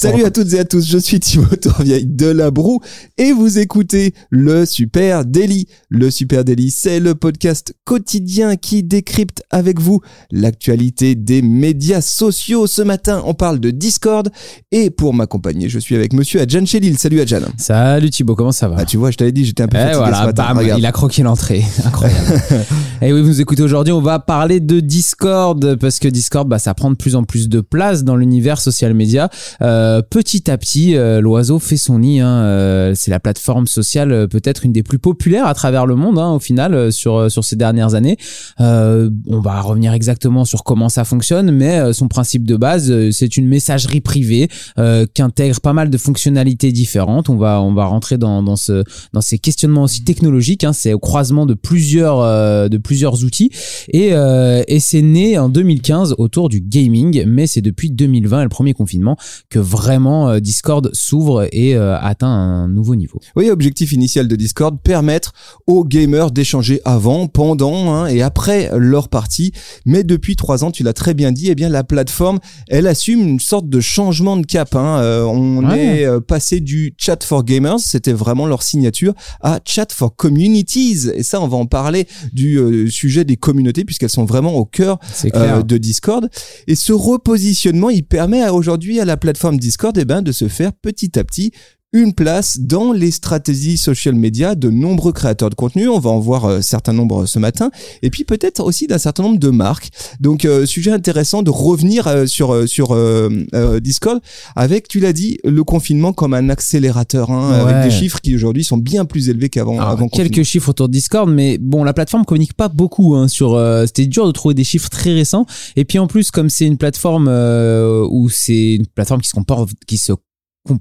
Salut à toutes et à tous, je suis Thibaut Tourvieille de La Broue et vous écoutez le Super Daily. Le Super Daily, c'est le podcast quotidien qui décrypte avec vous l'actualité des médias sociaux. Ce matin, on parle de Discord et pour m'accompagner, je suis avec monsieur Adjan Chelil. Salut Adjan. Salut Thibaut, comment ça va Ah, tu vois, je t'avais dit, j'étais un peu Eh fatigué voilà, ce matin. bam, Regarde. il a croqué l'entrée. Incroyable. et oui, vous nous écoutez aujourd'hui, on va parler de Discord parce que Discord, bah, ça prend de plus en plus de place dans l'univers social media. Euh, petit à petit, euh, l'oiseau fait son nid. Hein. Euh, c'est la plateforme sociale euh, peut-être une des plus populaires à travers le monde hein, au final euh, sur euh, sur ces dernières années. Euh, on va revenir exactement sur comment ça fonctionne, mais euh, son principe de base, euh, c'est une messagerie privée euh, qui intègre pas mal de fonctionnalités différentes. On va on va rentrer dans dans ce dans ces questionnements aussi technologiques. Hein, c'est au croisement de plusieurs euh, de plusieurs outils et euh, et c'est né en 2015 autour du gaming, mais c'est depuis 2020 et le premier confinement que vraiment euh, Discord s'ouvre et euh, atteint un nouveau niveau. Oui, objectif initial de Discord, permettre aux gamers d'échanger avant, pendant hein, et après leur partie. Mais depuis trois ans, tu l'as très bien dit, eh bien la plateforme, elle assume une sorte de changement de cap. Hein. Euh, on Ouais. est euh, passé du chat for gamers, c'était vraiment leur signature, à chat for communities. Et ça, on va en parler du euh, sujet des communautés puisqu'elles sont vraiment au cœur euh, de Discord. Et ce repositionnement, il permet aujourd'hui à la plateforme Discord eh ben, de se faire petit à petit une place dans les stratégies social media de nombreux créateurs de contenu. On va en voir euh, certains nombres ce matin. Et puis peut-être aussi d'un certain nombre de marques. Donc euh, sujet intéressant de revenir euh, sur euh, sur euh, euh, Discord avec, tu l'as dit, le confinement comme un accélérateur, hein, Ouais. avec des chiffres qui aujourd'hui sont bien plus élevés qu'avant. Avant quelques confinement. chiffres autour de Discord, mais bon, la plateforme communique pas beaucoup hein, sur. euh, C'était dur de trouver des chiffres très récents. Et puis en plus, comme c'est une plateforme euh, où c'est une plateforme qui se comporte, qui se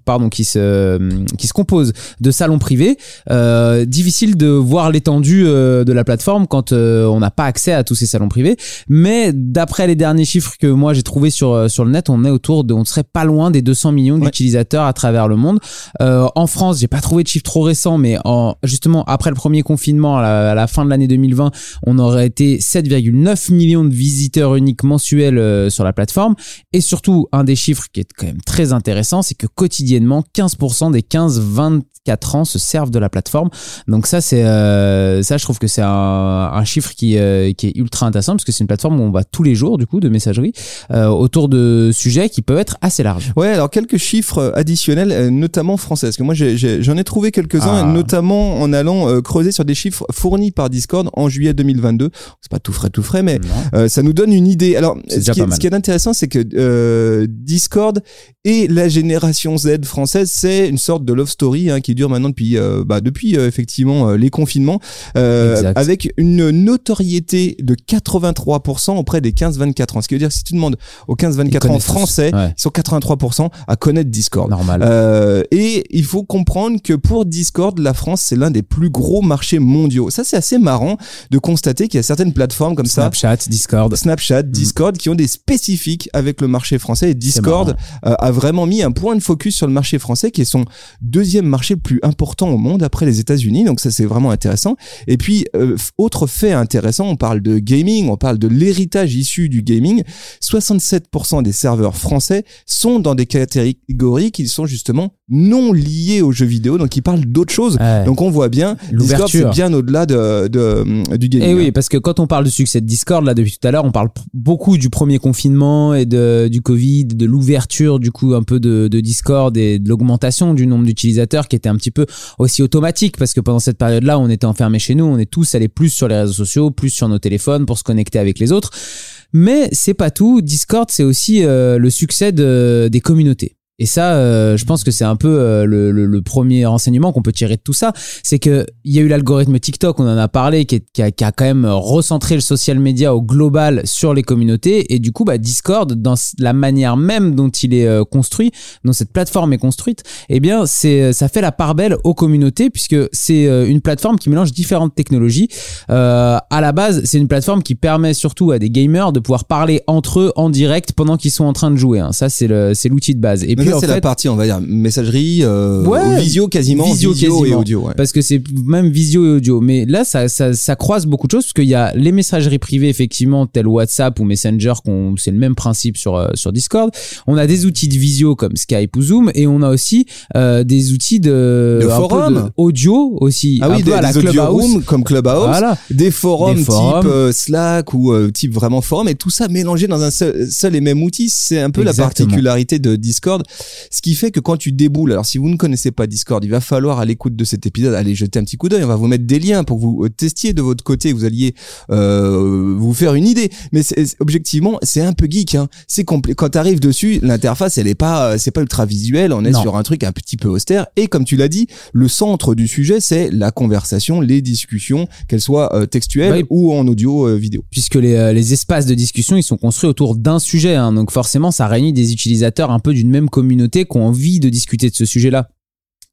pardon qui se qui se compose de salons privés euh, difficile de voir l'étendue euh, de la plateforme quand euh, on n'a pas accès à tous ces salons privés mais d'après les derniers chiffres que moi j'ai trouvé sur sur le net on est autour de on serait pas loin des 200 millions Ouais. d'utilisateurs à travers le monde en France, j'ai pas trouvé de chiffres trop récents, mais en, justement après le premier confinement, à la, à la fin de l'année 2020, on aurait été 7,9 millions de visiteurs uniques mensuels sur la plateforme. Et surtout, un des chiffres qui est quand même très intéressant, c'est que quotidiennement, 15% des 15-24 ans se servent de la plateforme. Donc ça, c'est euh, ça, je trouve que c'est un, un chiffre qui, euh, qui est ultra intéressant parce que c'est une plateforme où on va tous les jours du coup de messagerie euh, autour de sujets qui peuvent être assez larges. Ouais, alors quelques chiffres additionnels, notamment français, parce que moi j'en ai, trouvé quelques-uns, Ah. notamment en allant creuser sur des chiffres fournis par Discord en juillet 2022. C'est pas tout frais, tout frais, mais ça nous donne une idée. Alors, ce qui, est, ce qui est intéressant, c'est que Discord et la génération Z française, c'est une sorte de love story hein, qui dure maintenant depuis, euh, bah, depuis euh, effectivement euh, les confinements, avec une notoriété de 83% auprès des 15-24 ans. Ce qui veut dire que si tu demandes aux 15-24 ans français, Ouais. ils sont 83% à connaître Discord. Normal. Et il faut comprendre que pour Discord, la France, c'est l'un des plus gros marchés mondiaux. Ça, c'est assez marrant de constater qu'il y a certaines plateformes comme ça. Snapchat, Discord. Snapchat, Discord, qui ont des spécifiques avec le marché français. Et Discord a vraiment mis un point de focus sur le marché français, qui est son deuxième marché le plus important au monde après les États-Unis. Donc ça, c'est vraiment intéressant. Et puis, euh, autre fait intéressant, on parle de gaming, on parle de l'héritage issu du gaming. 67% des serveurs français sont dans des catégories qui sont justement non liées aux jeux vidéo, donc ils parlent d'autres choses. Ouais. Donc on voit bien, Discord, c'est bien au-delà de, de- du gaming. Et Eh oui, parce que quand on parle du succès de Discord, là, depuis tout à l'heure, on parle beaucoup du premier confinement et de, du Covid, de l'ouverture, du coup, un peu de, de Discord et de l'augmentation du nombre d'utilisateurs qui était un petit peu aussi automatique parce que pendant cette période-là, on était enfermés chez nous, on est tous allés plus sur les réseaux sociaux, plus sur nos téléphones pour se connecter avec les autres. Mais c'est pas tout. Discord, c'est aussi euh, le succès de- des communautés. Et ça, euh, je pense que c'est un peu euh, le, le- le premier renseignement qu'on peut tirer de tout ça, c'est que il y a eu l'algorithme TikTok, on en a parlé, qui, est- qui a, qui a quand même recentré le social media au global sur les communautés, et du coup, bah, Discord, dans la manière même dont il est euh, construit, dont cette plateforme est construite, eh bien, c'est ça fait la part belle aux communautés puisque c'est euh, une plateforme qui mélange différentes technologies. Euh, à la base, c'est une plateforme qui permet surtout à des gamers de pouvoir parler entre eux en direct pendant qu'ils sont en train de jouer. hein. Ça, c'est l'outil de base. C'est la partie, on va dire, messagerie, euh, Ouais. ou visio quasiment, Visio visio, et audio. ouais. parce que c'est même visio et audio. Mais là, ça, ça, ça croise beaucoup de choses parce qu'il y a les messageries privées, effectivement, telles WhatsApp ou Messenger, qu'on, c'est le même principe sur, euh, sur Discord. On a des outils de visio comme Skype ou Zoom et on a aussi euh, des outils de, un peu forum. de audio aussi. Ah un oui, peu des, à la des rooms comme Clubhouse, Voilà. des forums, Des forums. type euh, Slack ou euh, type vraiment forum, et tout ça mélangé dans un seul, seul et même outil. C'est un peu la particularité de Discord, ce qui fait que quand tu déboules, alors si vous ne connaissez pas Discord, il va falloir à l'écoute de cet épisode aller jeter un petit coup d'œil. On va vous mettre des liens pour que vous euh, testiez de votre côté, que vous alliez euh, vous faire une idée. Mais objectivement, c'est un peu geek. Hein. C'est complet. Quand tu arrives dessus, l'interface, elle est pas, euh, c'est pas ultra visuel. On est Non. sur un truc un petit peu austère. Et comme tu l'as dit, le centre du sujet, c'est la conversation, les discussions, qu'elles soient euh, textuelles Oui. ou en audio euh, vidéo. puisque les, euh, les espaces de discussion ils sont construits autour d'un sujet hein. donc forcément ça réunit des utilisateurs un peu d'une même communauté qui ont envie de discuter de ce sujet là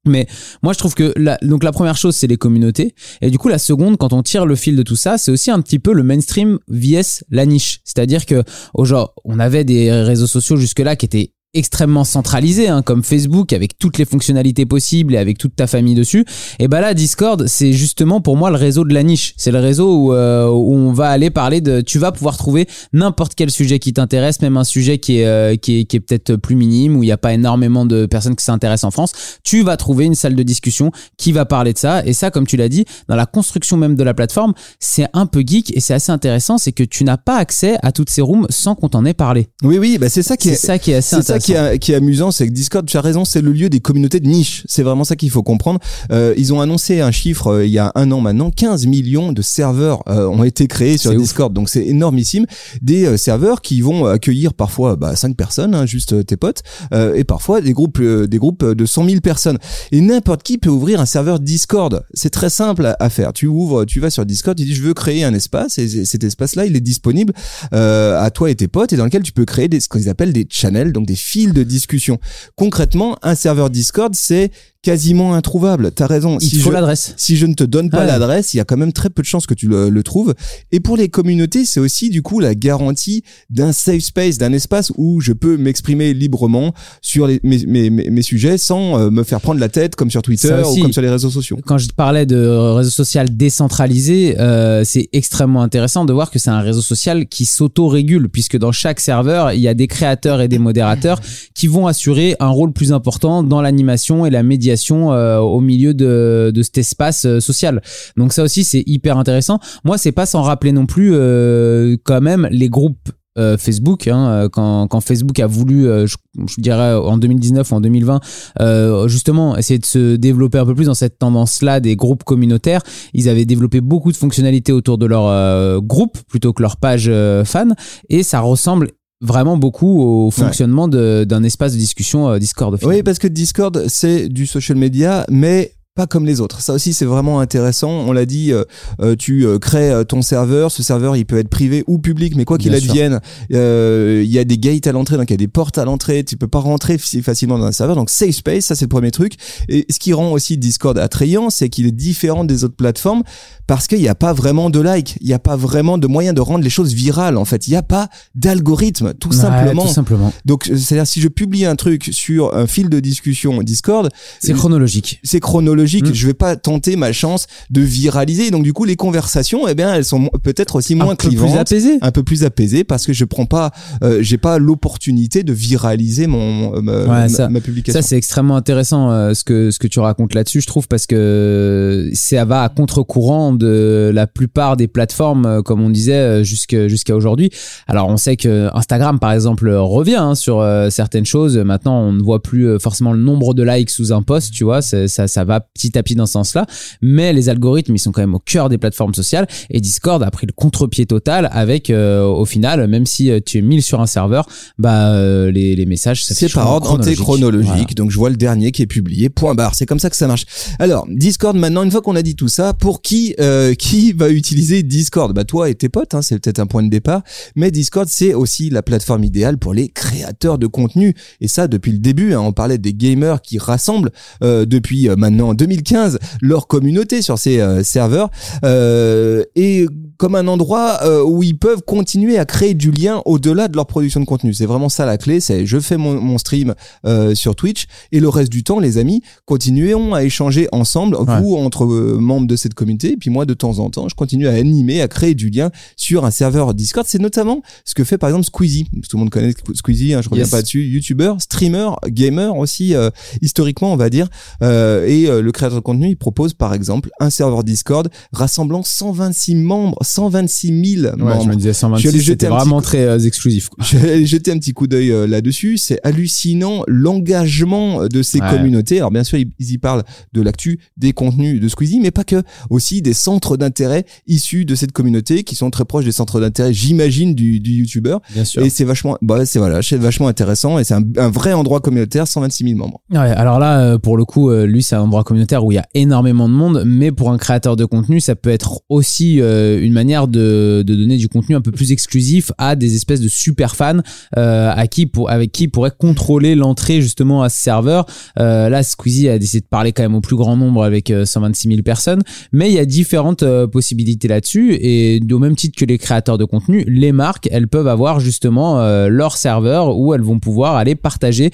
mais moi je trouve que la, donc la première chose c'est les communautés. Et du coup la seconde quand on tire le fil de tout ça c'est aussi un petit peu le mainstream vs la niche. C'est-à-dire que au genre on avait des réseaux sociaux jusque là qui étaient extrêmement centralisés hein, comme Facebook avec toutes les fonctionnalités possibles et avec toute ta famille dessus. Et bah là Discord c'est justement pour moi le réseau de la niche. C'est le réseau où, euh, où on va aller parler de tu vas pouvoir trouver n'importe quel sujet qui t'intéresse même un sujet qui est euh, qui est, qui est peut-être plus minime où il n'y a pas énormément de personnes qui s'intéressent en France. Tu vas trouver une salle de discussion qui va parler de ça. Et ça comme tu l'as dit dans la construction même de la plateforme c'est un peu geek et c'est assez intéressant c'est que tu n'as pas accès à toutes ces rooms sans qu'on t'en ait parlé. Oui, oui, bah c'est ça qui c'est est. ça qui est assez C'est intéressant qui est, qui est amusant, c'est que Discord, tu as raison, c'est le lieu des communautés de niche. C'est vraiment ça qu'il faut comprendre. Euh, ils ont annoncé un chiffre euh, il y a un an maintenant, 15 millions de serveurs euh, ont été créés sur ouf. Discord, donc c'est énormissime. Des euh, serveurs qui vont accueillir parfois bah, 5 personnes, hein, juste euh, tes potes, euh, et parfois des groupes, euh, des groupes de 100 000 personnes. Et n'importe qui peut ouvrir un serveur Discord. C'est très simple à, faire. Tu ouvres, tu vas sur Discord, tu dis je veux créer un espace, et cet espace-là, il est disponible euh, à toi et tes potes et dans lequel tu peux créer des, ce qu'ils appellent des channels, donc des de discussion. Concrètement, un serveur Discord, c'est quasiment introuvable. T'as raison. il si faut je, l'adresse si je ne te donne pas l'adresse, il y a quand même très peu de chances que tu le, le trouves. Et pour les communautés, c'est aussi du coup la garantie d'un safe space, d'un espace où je peux m'exprimer librement sur les, mes, mes, mes, mes sujets sans euh, me faire prendre la tête comme sur Twitter aussi. ou comme sur les réseaux sociaux. quand je parlais de réseau social décentralisé, euh, c'est extrêmement intéressant de voir que c'est un réseau social qui s'auto-régule, puisque dans chaque serveur, il y a des créateurs et des modérateurs qui vont assurer un rôle plus important dans l'animation et la médiation euh, au milieu de, cet espace euh, social. Donc ça aussi, c'est hyper intéressant. Moi, c'est pas sans rappeler non plus euh, quand même les groupes Facebook, hein, quand, Facebook a voulu, je, dirais en 2019 ou en 2020, euh, justement essayer de se développer un peu plus dans cette tendance-là des groupes communautaires, ils avaient développé beaucoup de fonctionnalités autour de leur groupe plutôt que leur page fan, et ça ressemble vraiment beaucoup au fonctionnement de- d'un espace de discussion euh, Discord. au final. Oui, parce que Discord, c'est du social media, mais pas comme les autres. Ça aussi, c'est vraiment intéressant. On l'a dit, euh, euh, tu euh, crées euh, ton serveur. Ce serveur, il peut être privé ou public, mais quoi qu'il advienne, euh, il y a des gates à l'entrée, donc il y a des portes à l'entrée. Tu peux pas rentrer facilement dans un serveur. Donc safe space, ça c'est le premier truc. Et ce qui rend aussi Discord attrayant, c'est qu'il est différent des autres plateformes parce qu'il n'y a pas vraiment de like, il n'y a pas vraiment de moyen de rendre les choses virales. En fait, il n'y a pas d'algorithme, tout Ouais, simplement. Tout simplement. Donc, c'est-à-dire si je publie un truc sur un fil de discussion Discord, C'est chronologique. c'est chronologique. Mm. Je vais pas tenter ma chance de viraliser. Donc, du coup, les conversations, eh bien, elles sont peut-être aussi moins un peu plus clivantes, apaisé. un peu plus apaisées, parce que je prends pas, euh, j'ai pas l'opportunité de viraliser mon euh, ma, Ouais, ma- ça- ma publication. Ça, c'est extrêmement intéressant euh, ce que ce que tu racontes là-dessus, je trouve, parce que ça va à contre-courant de la plupart des plateformes, euh, comme on disait euh, jusque jusqu'à aujourd'hui. Alors, on sait que Instagram, par exemple, revient hein, sur euh, certaines choses. Maintenant, on ne voit plus forcément le nombre de likes sous un post, tu vois. Ça, ça va petit à petit dans ce sens-là. Mais les algorithmes, ils sont quand même au cœur des plateformes sociales. Et Discord a pris le contre-pied total avec, euh, au final, même si euh, tu es 1000 sur un serveur, bah euh, les, les messages, C'est par ordre chronologique. antéchronologique. Voilà. Donc je vois le dernier qui est publié. Point barre. C'est comme ça que ça marche. Alors Discord maintenant, une fois qu'on a dit tout ça, pour qui euh, qui va utiliser Discord? Bah toi et tes potes, hein, c'est peut-être un point de départ. Mais Discord c'est aussi la plateforme idéale pour les créateurs de contenu. Et ça depuis le début. hein. on parlait des gamers qui rassemblent euh, depuis euh, maintenant 2015 leur communauté sur ces euh, serveurs. Euh, et comme un endroit euh, où ils peuvent continuer à créer du lien au-delà de leur production de contenu. C'est vraiment ça la clé. C'est je fais mon, mon stream euh, sur Twitch et le reste du temps, les amis, continuons à échanger ensemble, vous entre euh, membres de cette communauté, et puis moi de temps en temps, je continue à animer, à créer du lien sur un serveur Discord. C'est notamment ce que fait par exemple Squeezie. Tout le monde connaît Squeezie, hein, je reviens pas dessus. YouTuber, streamer, gamer aussi euh, historiquement, on va dire. Euh, et le créateur de contenu, il propose par exemple un serveur Discord rassemblant 126 membres 126 000 membres. Je me disais 126, c'était vraiment très euh, exclusif. Quoi. Je vais jeter un petit coup d'œil euh, là-dessus. C'est hallucinant l'engagement de ces communautés. Alors bien sûr, ils, y parlent de l'actu, des contenus de Squeezie, mais pas que. Aussi des centres d'intérêt issus de cette communauté qui sont très proches des centres d'intérêt, j'imagine, du, du YouTuber. Bien sûr. Et c'est vachement, bah, c'est voilà, c'est vachement intéressant et c'est un, un, vrai endroit communautaire, 126 000 membres. Ouais, alors là, euh, pour le coup, lui, c'est un endroit communautaire où il y a énormément de monde, mais pour un créateur de contenu, ça peut être aussi une manière de, donner du contenu un peu plus exclusif à des espèces de super fans euh, à qui pour, avec qui pourrait contrôler l'entrée justement à ce serveur. Euh, là, Squeezie a décidé de parler quand même au plus grand nombre avec 126 euh, 000 personnes, mais il y a différentes possibilités là-dessus et au même titre que les créateurs de contenu, les marques, elles peuvent avoir justement leur serveur où elles vont pouvoir aller partager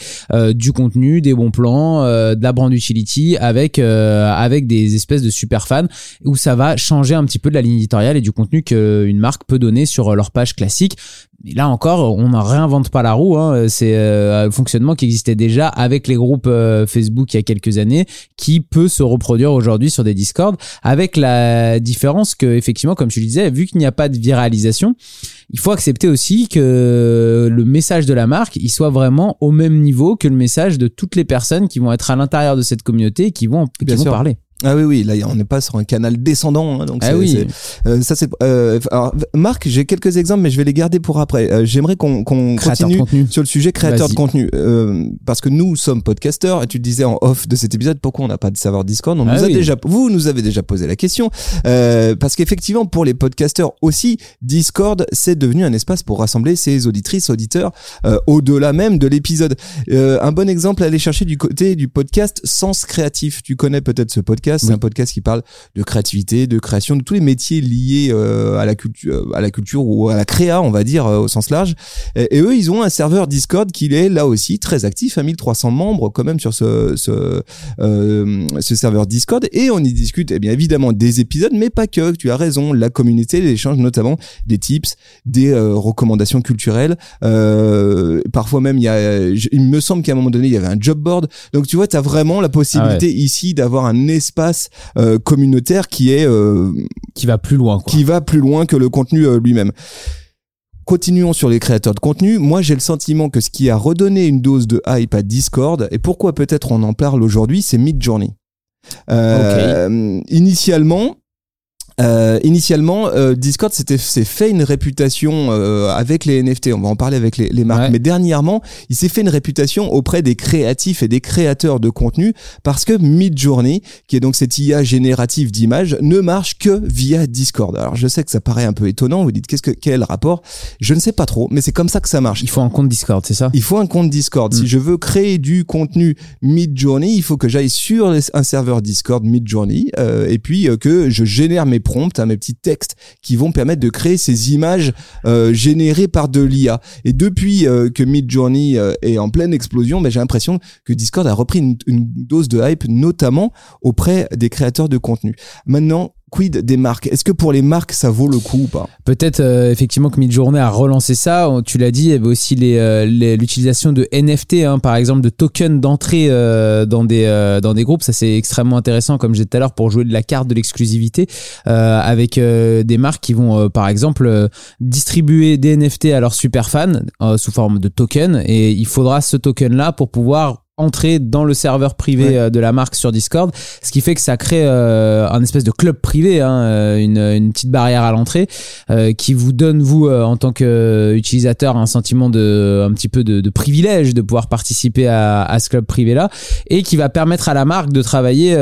du contenu, des bons plans, de la brand utility avec avec des espèces de super fans où ça va changer un petit peu de la ligne éditoriale et du contenu qu'une marque peut donner sur leur page classique. Mais là encore, on ne réinvente pas la roue. Hein. C'est euh, un fonctionnement qui existait déjà avec les groupes euh, Facebook il y a quelques années, qui peut se reproduire aujourd'hui sur des Discord, avec la différence que, effectivement, comme tu le disais, vu qu'il n'y a pas de viralisation, il faut accepter aussi que le message de la marque, il soit vraiment au même niveau que le message de toutes les personnes qui vont être à l'intérieur de cette communauté et qui vont, qui vont parler. Ah oui, oui, là on n'est pas sur un canal descendant. Hein, donc ah oui. Euh, ça c'est. Euh, alors Marc, j'ai quelques exemples, mais je vais les garder pour après. Euh, J'aimerais qu'on qu'on continue sur le sujet créateur de contenu, euh, parce que nous sommes podcasteurs. Et tu te disais en off de cet épisode, pourquoi on n'a pas de serveur Discord? On ah nous a déjà, vous nous avez déjà posé la question, euh, parce qu'effectivement pour les podcasteurs aussi, Discord c'est devenu un espace pour rassembler ses auditrices, auditeurs, au-delà même de l'épisode. un bon exemple, aller chercher du côté du podcast Sens Créatif. Tu connais peut-être ce podcast? C'est un podcast qui parle de créativité, de création, de tous les métiers liés euh, à la culture, euh, à la culture ou à la créa, on va dire euh, au sens large. Et, eux, ils ont un serveur Discord qui est là aussi très actif, à 1300 membres quand même sur ce ce, ce serveur Discord. Et on y discute, eh bien évidemment des épisodes, mais pas que. Tu as raison, la communauté, l'échange, notamment des tips, des recommandations culturelles. parfois même, il y a, il me semble qu'à un moment donné, il y avait un job board. Donc tu vois, tu as vraiment la possibilité ah ici d'avoir un espace euh, communautaire qui est euh, qui va plus loin, qui va plus loin que le contenu euh, lui-même. Continuons sur les créateurs de contenu. Moi, j'ai le sentiment que ce qui a redonné une dose de hype à Discord, et pourquoi peut-être on en parle aujourd'hui, c'est Midjourney. Euh, Initialement, euh, initialement, euh, Discord s'était s'est fait une réputation euh, avec les NFT. On va en parler avec les, les marques. Mais dernièrement, il s'est fait une réputation auprès des créatifs et des créateurs de contenu parce que Midjourney, qui est donc cette IA générative d'images, ne marche que via Discord. Alors je sais que ça paraît un peu étonnant. Vous dites qu'est-ce que quel rapport? Je ne sais pas trop, mais c'est comme ça que ça marche. Il faut un compte Discord, c'est ça? Il faut un compte Discord. Si mm. je veux créer du contenu Midjourney, il faut que j'aille sur un serveur Discord Midjourney euh, et puis que je génère mes prompts, hein, mes petits textes qui vont permettre de créer ces images euh, générées par de l'IA. Et depuis euh, que Midjourney euh, est en pleine explosion, ben, j'ai l'impression que Discord a repris une, une, dose de hype, notamment auprès des créateurs de contenu. Maintenant, quid des marques? Est-ce que pour les marques, ça vaut le coup ou pas? Peut-être euh, effectivement que Midjourney a relancé ça. Tu l'as dit, il y avait aussi euh, l'utilisation de NFT, hein, par exemple de tokens d'entrée euh, dans des dans des groupes. Ça c'est extrêmement intéressant, comme j'ai dit tout à l'heure, pour jouer de la carte de l'exclusivité avec des marques qui vont par exemple distribuer des NFT à leurs super fans sous forme de token et il faudra ce token là pour pouvoir entrer dans le serveur privé euh, de la marque sur Discord, ce qui fait que ça crée euh, un espèce de club privé, hein, euh, une, une, petite barrière à l'entrée qui vous donne vous en tant qu'utilisateur un sentiment de un petit peu de, de privilège de pouvoir participer à, à, ce club privé là et qui va permettre à la marque de travailler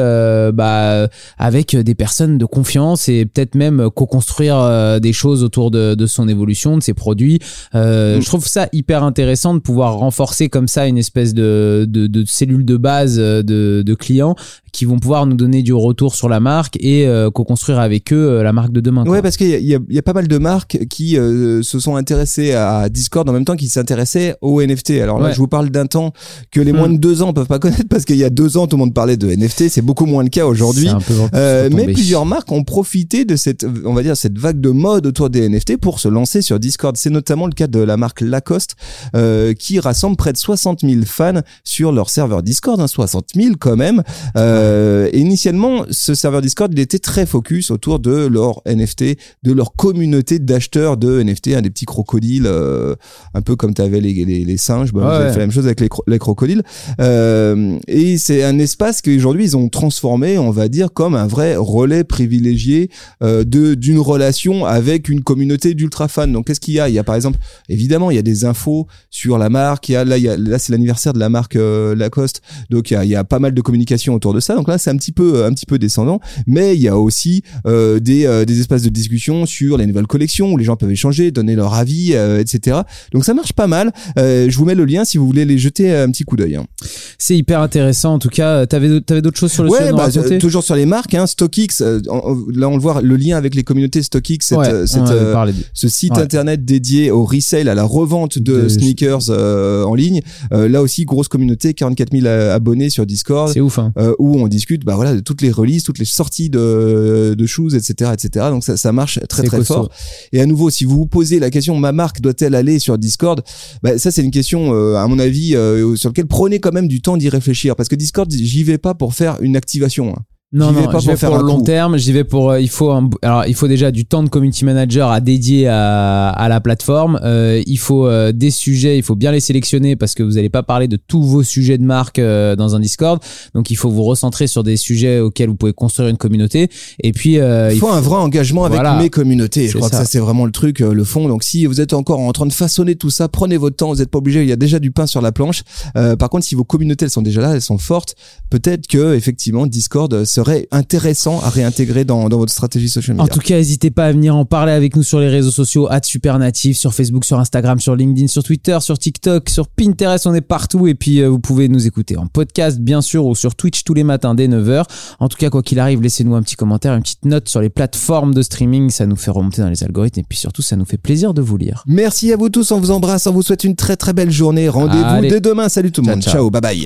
bah, avec des personnes de confiance et peut-être même co-construire des choses autour de, de, son évolution, de ses produits. Mm. Je trouve ça hyper intéressant de pouvoir renforcer comme ça une espèce de, de de cellules de base de, de clients qui vont pouvoir nous donner du retour sur la marque et euh, co-construire avec eux euh, la marque de demain. Ouais, parce qu'il y, y, y, a pas mal de marques qui euh, se sont intéressées à Discord en même temps qu'ils s'intéressaient aux NFT. Alors là, je vous parle d'un temps que les hmm. moins de deux ans peuvent pas connaître parce qu'il y a deux ans, tout le monde parlait de NFT. C'est beaucoup moins le cas aujourd'hui. Euh, mais plusieurs marques ont profité de cette, on va dire, cette vague de mode autour des NFT pour se lancer sur Discord. C'est notamment le cas de la marque Lacoste qui rassemble près de 60 000 fans sur leur serveur Discord. Hein, 60 000 quand même. Euh, initialement, ce serveur Discord, il était très focus autour de leur NFT, de leur communauté d'acheteurs de NFT, hein, des petits crocodiles, euh, un peu comme tu avais les, les, les singes. Bah, avez fait la même chose avec les, les crocodiles. Euh, et c'est un espace qu'aujourd'hui ils ont transformé, on va dire, comme un vrai relais privilégié de d'une relation avec une communauté d'ultra fans. Donc qu'est-ce qu'il y a? Il y a par exemple, évidemment, il y a des infos sur la marque. Il y a là, il y a, là c'est l'anniversaire de la marque Lacoste, donc il y y a pas mal de communication autour de ça. Donc là c'est un petit peu un petit peu descendant. Mais il y a aussi euh, des, euh, des espaces de discussion sur les nouvelles collections où les gens peuvent échanger donner leur avis euh, etc donc ça marche pas mal. Je vous mets le lien si vous voulez les jeter un petit coup d'œil hein. C'est hyper intéressant. En tout cas t'avais avais, d'autres choses sur le ouais, bah, toujours sur les marques hein, StockX là on le voit le lien avec les communautés StockX cette, ce site internet dédié au resale à la revente de, sneakers en ligne. Là aussi grosse communauté 44 000 abonnés sur Discord. C'est ouf hein. où on discute bah voilà de toutes les releases toutes les sorties de de choses etc etc donc ça, ça marche très très fort. Et à nouveau si vous vous posez la question ma marque doit-elle aller sur Discord? Bah ça c'est une question euh, à mon avis euh, sur laquelle prenez quand même du temps d'y réfléchir parce que Discord j'y vais pas pour faire une activation hein. Non, non, j'y vais pour le long terme. J'y vais pour. Euh, il faut un, alors il faut déjà du temps de community manager à dédier à, à la plateforme. Euh, il faut euh, des sujets. Il faut bien les sélectionner parce que vous n'allez pas parler de tous vos sujets de marque euh, dans un Discord. Donc il faut vous recentrer sur des sujets auxquels vous pouvez construire une communauté. Et puis il faut un vrai engagement avec mes communautés. Je crois que ça c'est vraiment le truc, le fond. Donc si vous êtes encore en train de façonner tout ça, prenez votre temps. Vous n'êtes pas obligé. Il y a déjà du pain sur la planche. par contre, si vos communautés elles sont déjà là, elles sont fortes, peut-être que effectivement Discord serait intéressant à réintégrer dans, dans votre stratégie social media. En tout cas, n'hésitez pas à venir en parler avec nous sur les réseaux sociaux, @supernatif, sur Facebook, sur Instagram, sur LinkedIn, sur Twitter, sur TikTok, sur Pinterest, on est partout. Et puis, euh, vous pouvez nous écouter en podcast, bien sûr, ou sur Twitch tous les matins dès 9h. En tout cas, quoi qu'il arrive, laissez-nous un petit commentaire, une petite note sur les plateformes de streaming. Ça nous fait remonter dans les algorithmes. Et puis surtout, ça nous fait plaisir de vous lire. Merci à vous tous. On vous embrasse. On vous souhaite une très très belle journée. Rendez-vous dès demain. Salut tout le monde. ciao bye bye.